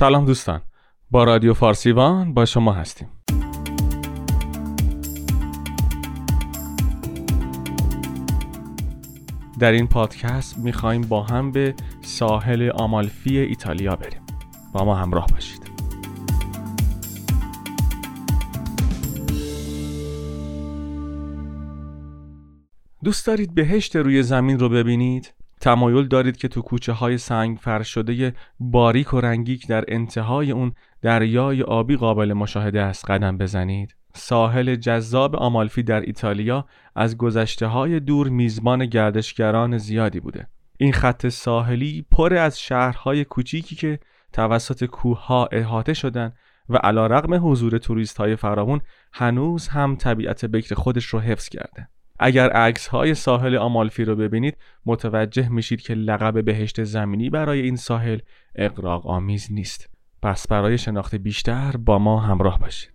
سلام دوستان. با رادیو فارسیوان با شما هستیم. در این پادکست می‌خوایم با هم به ساحل آمالفی ایتالیا بریم. با ما همراه باشید. دوست دارید بهشت روی زمین رو ببینید؟ تمایل دارید که تو کوچه های سنگ فرش شده باریک و رنگیک در انتهای اون دریای آبی قابل مشاهده است قدم بزنید؟ ساحل جذاب آمالفی در ایتالیا از گذشته های دور میزبان گردشگران زیادی بوده. این خط ساحلی پر از شهرهای کوچیکی که توسط کوهها احاطه شدن و علا رقم حضور توریست های فراوون هنوز هم طبیعت بکر خودش رو حفظ کرده. اگر عکس های ساحل آمالفی رو ببینید متوجه میشید که لقب بهشت زمینی برای این ساحل اقراق آمیز نیست. پس برای شناخت بیشتر با ما همراه باشید.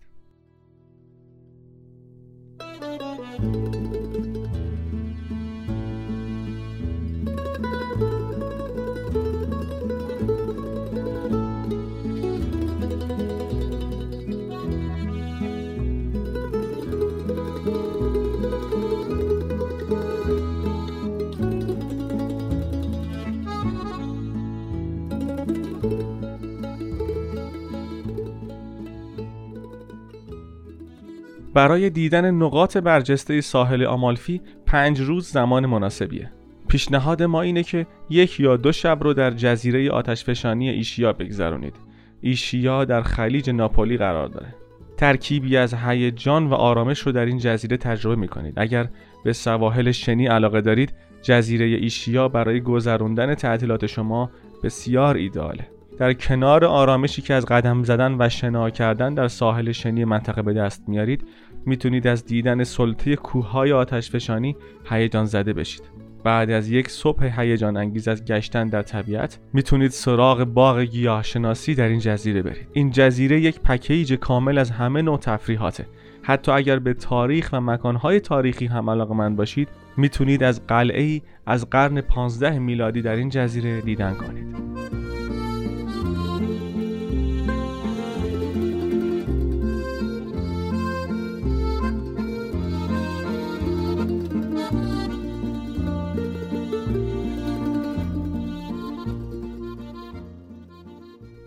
برای دیدن نقاط برجسته ساحل آمالفی پنج روز زمان مناسبیه. پیشنهاد ما اینه که یک یا دو شب رو در جزیره آتشفشانی ایشیا بگذرونید. ایشیا در خلیج ناپولی قرار داره. ترکیبی از هیجان و آرامش رو در این جزیره تجربه می کنید اگر به سواحل شنی علاقه دارید جزیره ایشیا برای گذراندن تعطیلات شما بسیار ایداله در کنار آرامشی که از قدم زدن و شنا کردن در ساحل شنی منطقه به دست میارید می‌تونید از دیدن سلطه کوههای آتشفشانی هیجان زده بشید. بعد از یک صبح هیجان انگیز از گشتن در طبیعت می‌تونید سراغ باغ گیاهشناسی در این جزیره برید. این جزیره یک پکیج کامل از همه نوع تفریحاته. حتی اگر به تاریخ و مکانهای تاریخی هم من باشید می‌تونید از قلعه ای از قرن 15 میلادی در این جزیره دیدن کنید.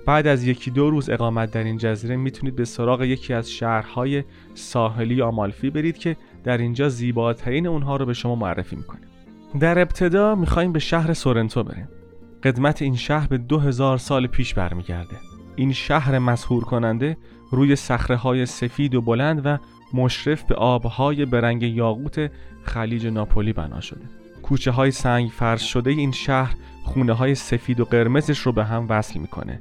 بعد از یکی دو روز اقامت در این جزیره می‌تونید به سراغ یکی از شهرهای ساحلی آمالفی برید که در اینجا زیباترین اونها رو به شما معرفی می‌کنیم در ابتدا می‌خوایم به شهر سورنتو بریم. قدمت این شهر به 2000 سال پیش برمیگرده. این شهر مسهور کننده روی صخره های سفید و بلند و مشرف به آبهای برنگ یاقوت خلیج ناپولی بنا شده. کوچه های سنگ فرش شده این شهر خونه های سفید و قرمزش رو به هم وصل می‌کنه.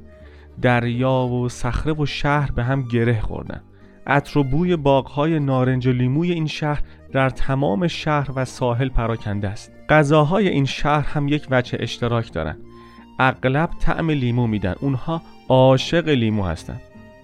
دریا و صخره و شهر به هم گره خوردن. عطر و بوی باغهای نارنج و لیموی این شهر در تمام شهر و ساحل پراکنده است. غذاهای این شهر هم یک وجه اشتراک دارن اغلب طعم لیمو میدن. اونها عاشق لیمو هستند.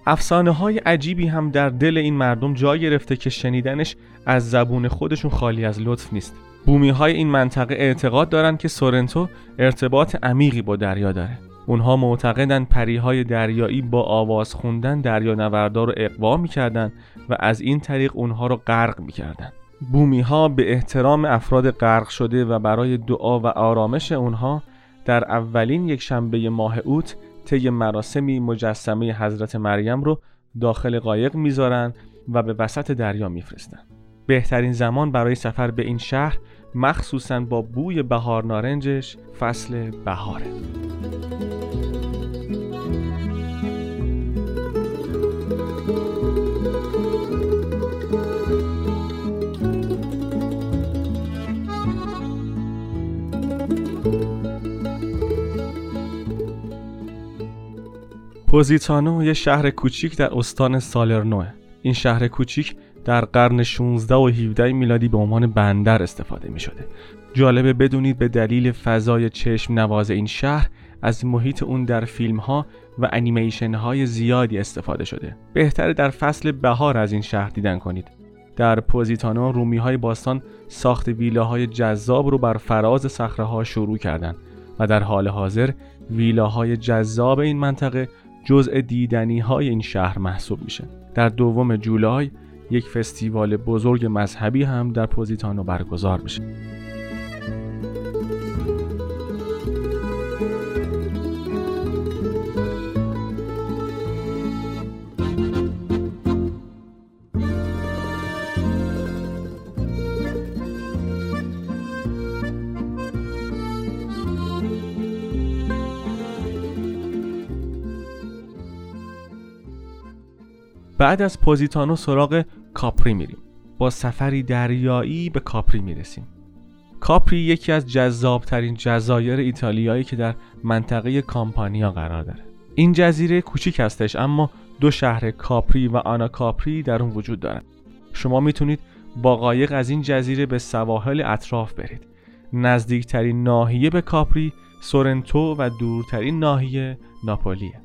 افسانه های عجیبی هم در دل این مردم جا گرفته که شنیدنش از زبون خودشون خالی از لطف نیست. بومی های این منطقه اعتقاد دارند که سورنتو ارتباط عمیقی با دریا داره. اونها معتقدن پریهای دریایی با آواز خوندن دریا نوردار رو اقوا می‌کردن و از این طریق اونها رو غرق می‌کردن. بومی ها به احترام افراد غرق شده و برای دعا و آرامش اونها در اولین یک شنبه ماه اوت طی مراسمی مجسمه حضرت مریم رو داخل قایق می‌ذارن و به وسط دریا میفرستن. بهترین زمان برای سفر به این شهر مخصوصا با بوی بهار نارنجش فصل بهاره پوزیتانو یه شهر کوچیک در استان سالرنوه. این شهر کوچیک در قرن 16 و 17 میلادی به عنوان بندر استفاده می شده. جالبه بدونید به دلیل فضای چشم نواز این شهر از محیط اون در فیلم ها و انیمیشن های زیادی استفاده شده. بهتره در فصل بهار از این شهر دیدن کنید. در پوزیتانو رومی های باستان ساخت ویلاهای جذاب رو بر فراز صخره شروع کردند و در حال حاضر ویلاهای جذاب این منطقه جزء دیدنی های این شهر محسوب میشه در دوم جولای یک فستیوال بزرگ مذهبی هم در پوزیتانو برگزار میشه. بعد از پوزیتانو سراغ کاپری میریم. با سفری دریایی به کاپری می‌رسیم. کاپری یکی از جذابترین جزایر ایتالیایی که در منطقه کامپانیا قرار داره. این جزیره کوچیک هستش اما دو شهر کاپری و آنا کاپری در اون وجود دارن. شما می‌تونید با قایق از این جزیره به سواحل اطراف برید. نزدیکترین ناحیه به کاپری سورنتو و دورترین ناحیه ناپولیه.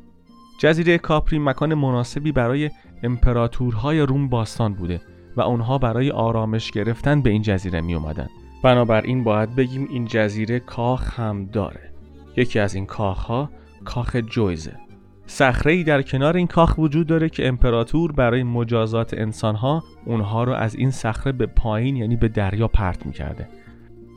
جزیره کاپری مکان مناسبی برای امپراتورهای روم باستان بوده و اونها برای آرامش گرفتن به این جزیره می اومدن. بنابراین باید بگیم این جزیره کاخ هم داره. یکی از این کاخها کاخ جویزه. صخره ای در کنار این کاخ وجود داره که امپراتور برای مجازات انسانها اونها رو از این صخره به پایین یعنی به دریا پرت می‌کرده.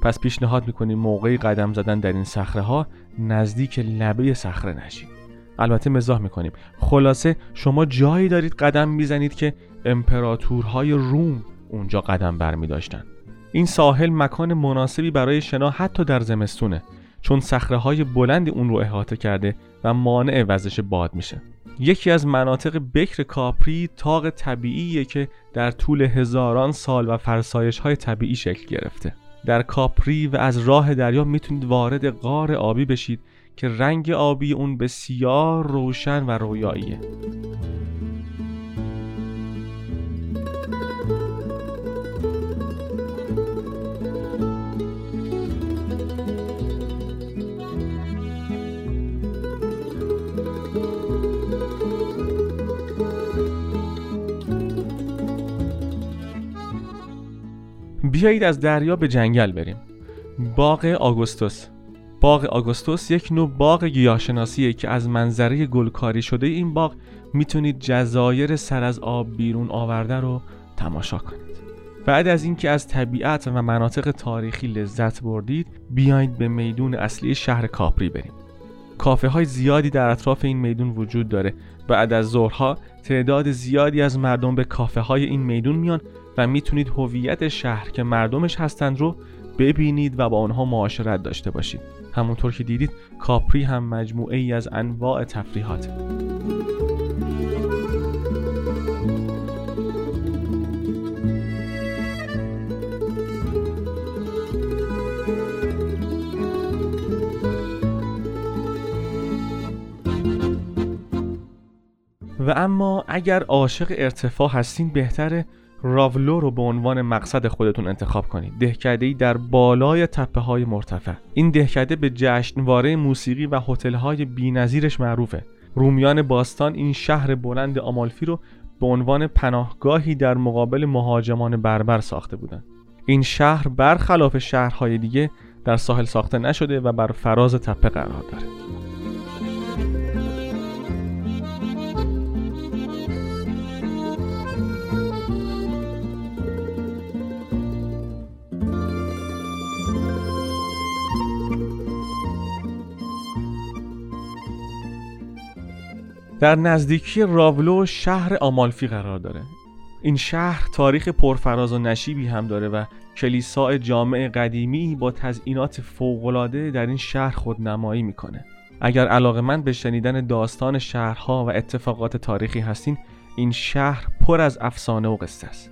پس پیشنهاد می‌کنیم موقعی قدم زدن در این صخره ها نزدیک لبه صخره نشید. البته مزاح می‌کنیم. خلاصه شما جایی دارید قدم می‌زنید که امپراتورهای روم اونجا قدم داشتن. این ساحل مکان مناسبی برای شنا حتی در زمستونه چون صخره های بلند اون رو احاطه کرده و مانع وزش باد میشه. یکی از مناطق بکر کاپری تاق طبیعیه که در طول هزاران سال و فرسایش های طبیعی شکل گرفته. در کاپری و از راه دریا می‌تونید وارد غار آبی بشید که رنگ آبی اون بسیار روشن و رویاییه. بیایید از دریا به جنگل بریم. باغ آگوستوس. باغ آگوستوس یک نوع باغ گیاهشناسیه که از منظره گلکاری شده این باغ می‌تونید جزایر سر از آب بیرون آورده رو تماشا کنید. بعد از اینکه از طبیعت و مناطق تاریخی لذت بردید بیایید به میدون اصلی شهر کاپری بریم. کافه های زیادی در اطراف این میدون وجود داره. بعد از ظهرها تعداد زیادی از مردم به کافه های این میدون میان و می‌تونید هویت شهر که مردمش هستند رو ببینید و با آنها معاشرت داشته باشید. همونطور که دیدید کاپری هم مجموعه ای از انواع تفریحات. و اما اگر عاشق ارتفاع هستین بهتره راولو رو به عنوان مقصد خودتون انتخاب کنید. دهکده ای در بالای تپه های مرتفع. این دهکده به جشنواره موسیقی و هتل های بی‌نظیرش معروفه. رومیان باستان این شهر بلند آمالفی رو به عنوان پناهگاهی در مقابل مهاجمان بربر ساخته بودند این شهر برخلاف شهرهای دیگه در ساحل ساخته نشده و بر فراز تپه قرار داره. در نزدیکی راولو شهر آمالفی قرار داره. این شهر تاریخ پرفراز و نشیبی هم داره و کلیسای جامع قدیمی با تزئینات فوقالعاده در این شهر خودنمایی می‌کنه. اگر علاقه من به شنیدن داستان شهرها و اتفاقات تاریخی هستین این شهر پر از افسانه و قصه است.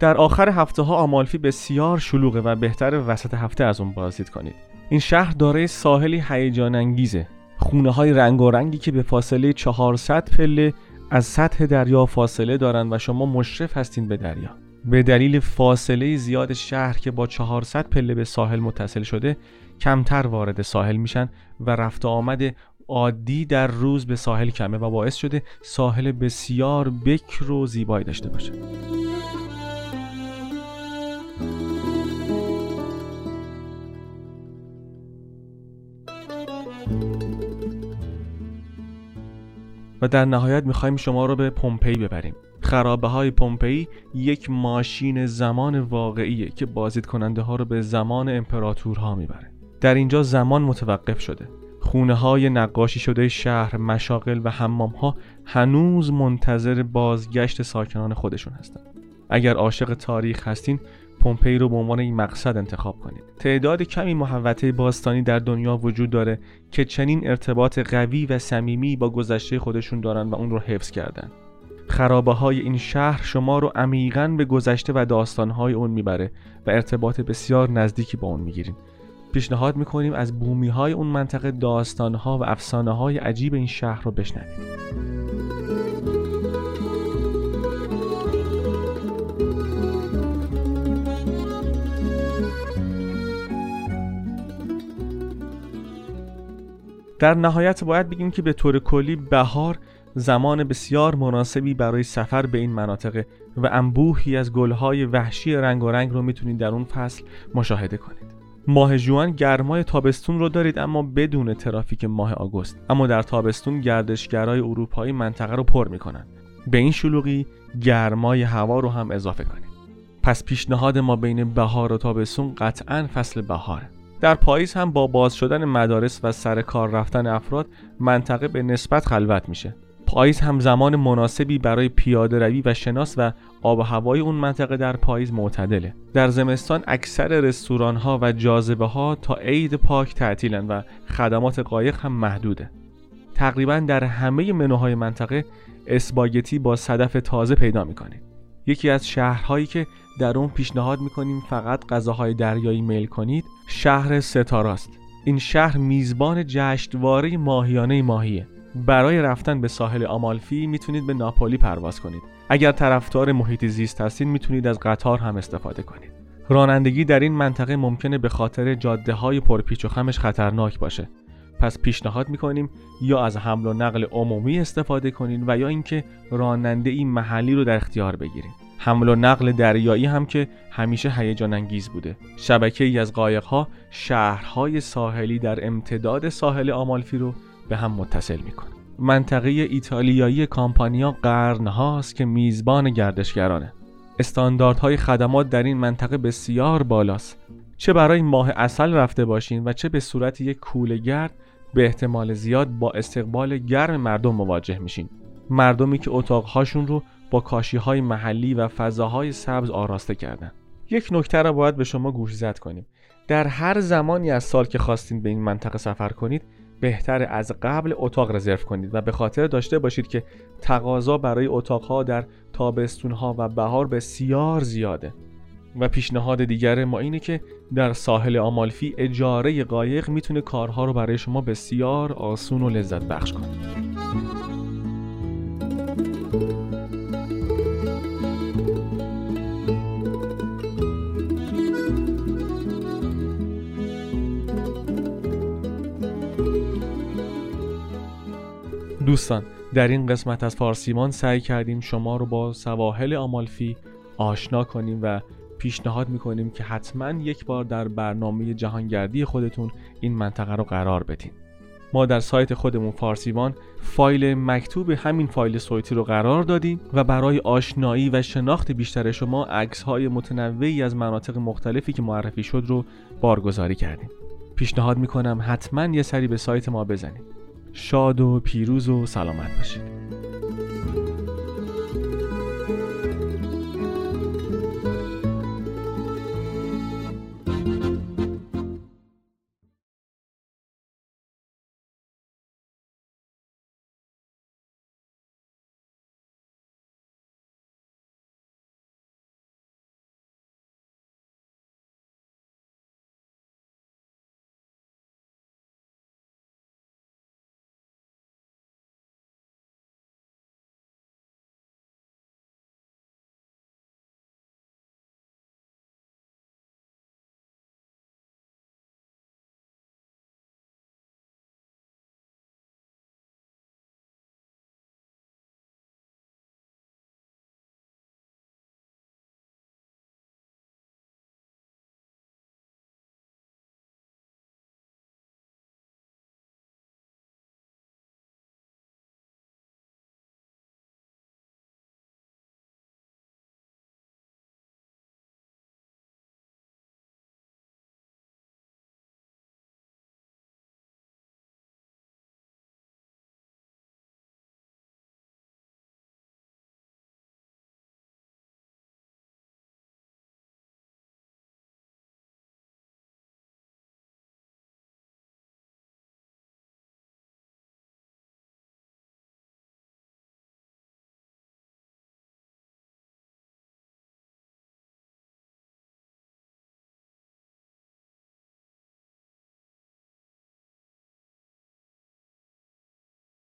در آخر هفته ها آمالفی بسیار شلوغه و بهتر وسط هفته از اون بازدید کنید. این شهر دارای ساحلی هیجان انگیزه خونه های رنگ و رنگی که به فاصله 400 پله از سطح دریا فاصله دارند و شما مشرف هستین به دریا. به دلیل فاصله زیاد شهر که با 400 پله به ساحل متصل شده کمتر وارد ساحل میشن و رفت آمد عادی در روز به ساحل کمه و باعث شده ساحل بسیار بکر و زیبایی داشته باشه. در نهایت می‌خوایم شما رو به پومپئی ببریم. خرابه های پومپئی یک ماشین زمان واقعیه که بازدید کننده ها رو به زمان امپراتورها می‌بره. در اینجا زمان متوقف شده. خونه های نقاشی شده شهر مشاغل و حمام ها هنوز منتظر بازگشت ساکنان خودشون هستند اگر عاشق تاریخ هستین پومپئی رو به عنوان این مقصد انتخاب کنید. تعداد کمی محوطه باستانی در دنیا وجود داره که چنین ارتباط قوی و صمیمی با گذشته خودشون دارن و اون رو حفظ کردن. خرابه های این شهر شما رو عمیقا به گذشته و داستانهای اون می‌بره و ارتباط بسیار نزدیکی با اون می‌گیرین. پیشنهاد می‌کنیم از بومی های اون منطقه داستانها و افسانه های عجیب این شهر رو بشنوید. در نهایت باید بگیم که به طور کلی بهار زمان بسیار مناسبی برای سفر به این مناطق و انبوهی از گلهای وحشی رنگ و رنگ رو می‌تونید در اون فصل مشاهده کنید. ماه جوان گرمای تابستون رو دارید اما بدون ترافیک ماه آگوست. اما در تابستون گردشگرای اروپایی منطقه رو پر می‌کنن. به این شلوغی گرمای هوا رو هم اضافه کنید. پس پیشنهاد ما بین بهار و تابستون قطعا فصل بهاره. در پاییز هم با باز شدن مدارس و سر کار رفتن افراد منطقه به نسبت خلوت میشه. پاییز هم زمان مناسبی برای پیاده روی و شناس و آب و هوای اون منطقه در پاییز معتدله. در زمستان اکثر رستوران ها و جاذبه ها تا عید پاک تعطیلن و خدمات قایق هم محدوده. تقریبا در همه منوهای منطقه اسباگتی با صدف تازه پیدا می‌کنید یکی از شهرهایی که در اون پیشنهاد می‌کنیم فقط غذاهای دریایی میل کنید شهر ستاراست. این شهر میزبان جشنواره ماهیانه ماهیه. برای رفتن به ساحل آمالفی می‌تونید به ناپولی پرواز کنید. اگر طرفدار محیط زیست هستید می‌تونید از قطار هم استفاده کنید. رانندگی در این منطقه ممکنه به خاطر جاده های پرپیچ و خمش خطرناک باشه. پس پیشنهاد می‌کنیم یا از حمل و نقل عمومی استفاده کنید و یا اینکه راننده این محلی رو در اختیار بگیرید حمل و نقل دریایی هم که همیشه هیجان انگیز بوده. شبکه ای از قایقها شهرهای ساحلی در امتداد ساحل آمالفی رو به هم متصل می‌کنه. منطقه ایتالیایی کامپانیا قرن هاست که میزبان گردشگرانه. استانداردهای خدمات در این منطقه بسیار بالاست. چه برای ماه اصل رفته باشین و چه به صورت یک کوله گرد به احتمال زیاد با استقبال گرم مردم مواجه میشین. مردمی که اتاقهاشون رو با کاشی های محلی و فضاهای سبز آراسته کردن. یک نکته را باید به شما گوش زد کنیم. در هر زمانی از سال که خواستین به این منطقه سفر کنید بهتر از قبل اتاق رزرو کنید و به خاطر داشته باشید که تقاضا برای اتاقها در تابستونها و بهار بسیار زیاده. و پیشنهاد دیگر ما اینه که در ساحل آمالفی اجاره قایق می‌تونه کارها رو برای شما بسیار آسون و لذت بخش کنه. دوستان در این قسمت از فارسیمان سعی کردیم شما رو با سواحل آمالفی آشنا کنیم و پیشنهاد می‌کنیم که حتما یک بار در برنامه جهانگردی خودتون این منطقه رو قرار بدین. ما در سایت خودمون فارسیوان فایل مکتوب همین فایل صوتی رو قرار دادیم و برای آشنایی و شناخت بیشتر شما عکس های متنوعی از مناطق مختلفی که معرفی شد رو بارگذاری کردیم. پیشنهاد می‌کنم حتما یه سری به سایت ما بزنید. شاد و پیروز و سلامت باشید.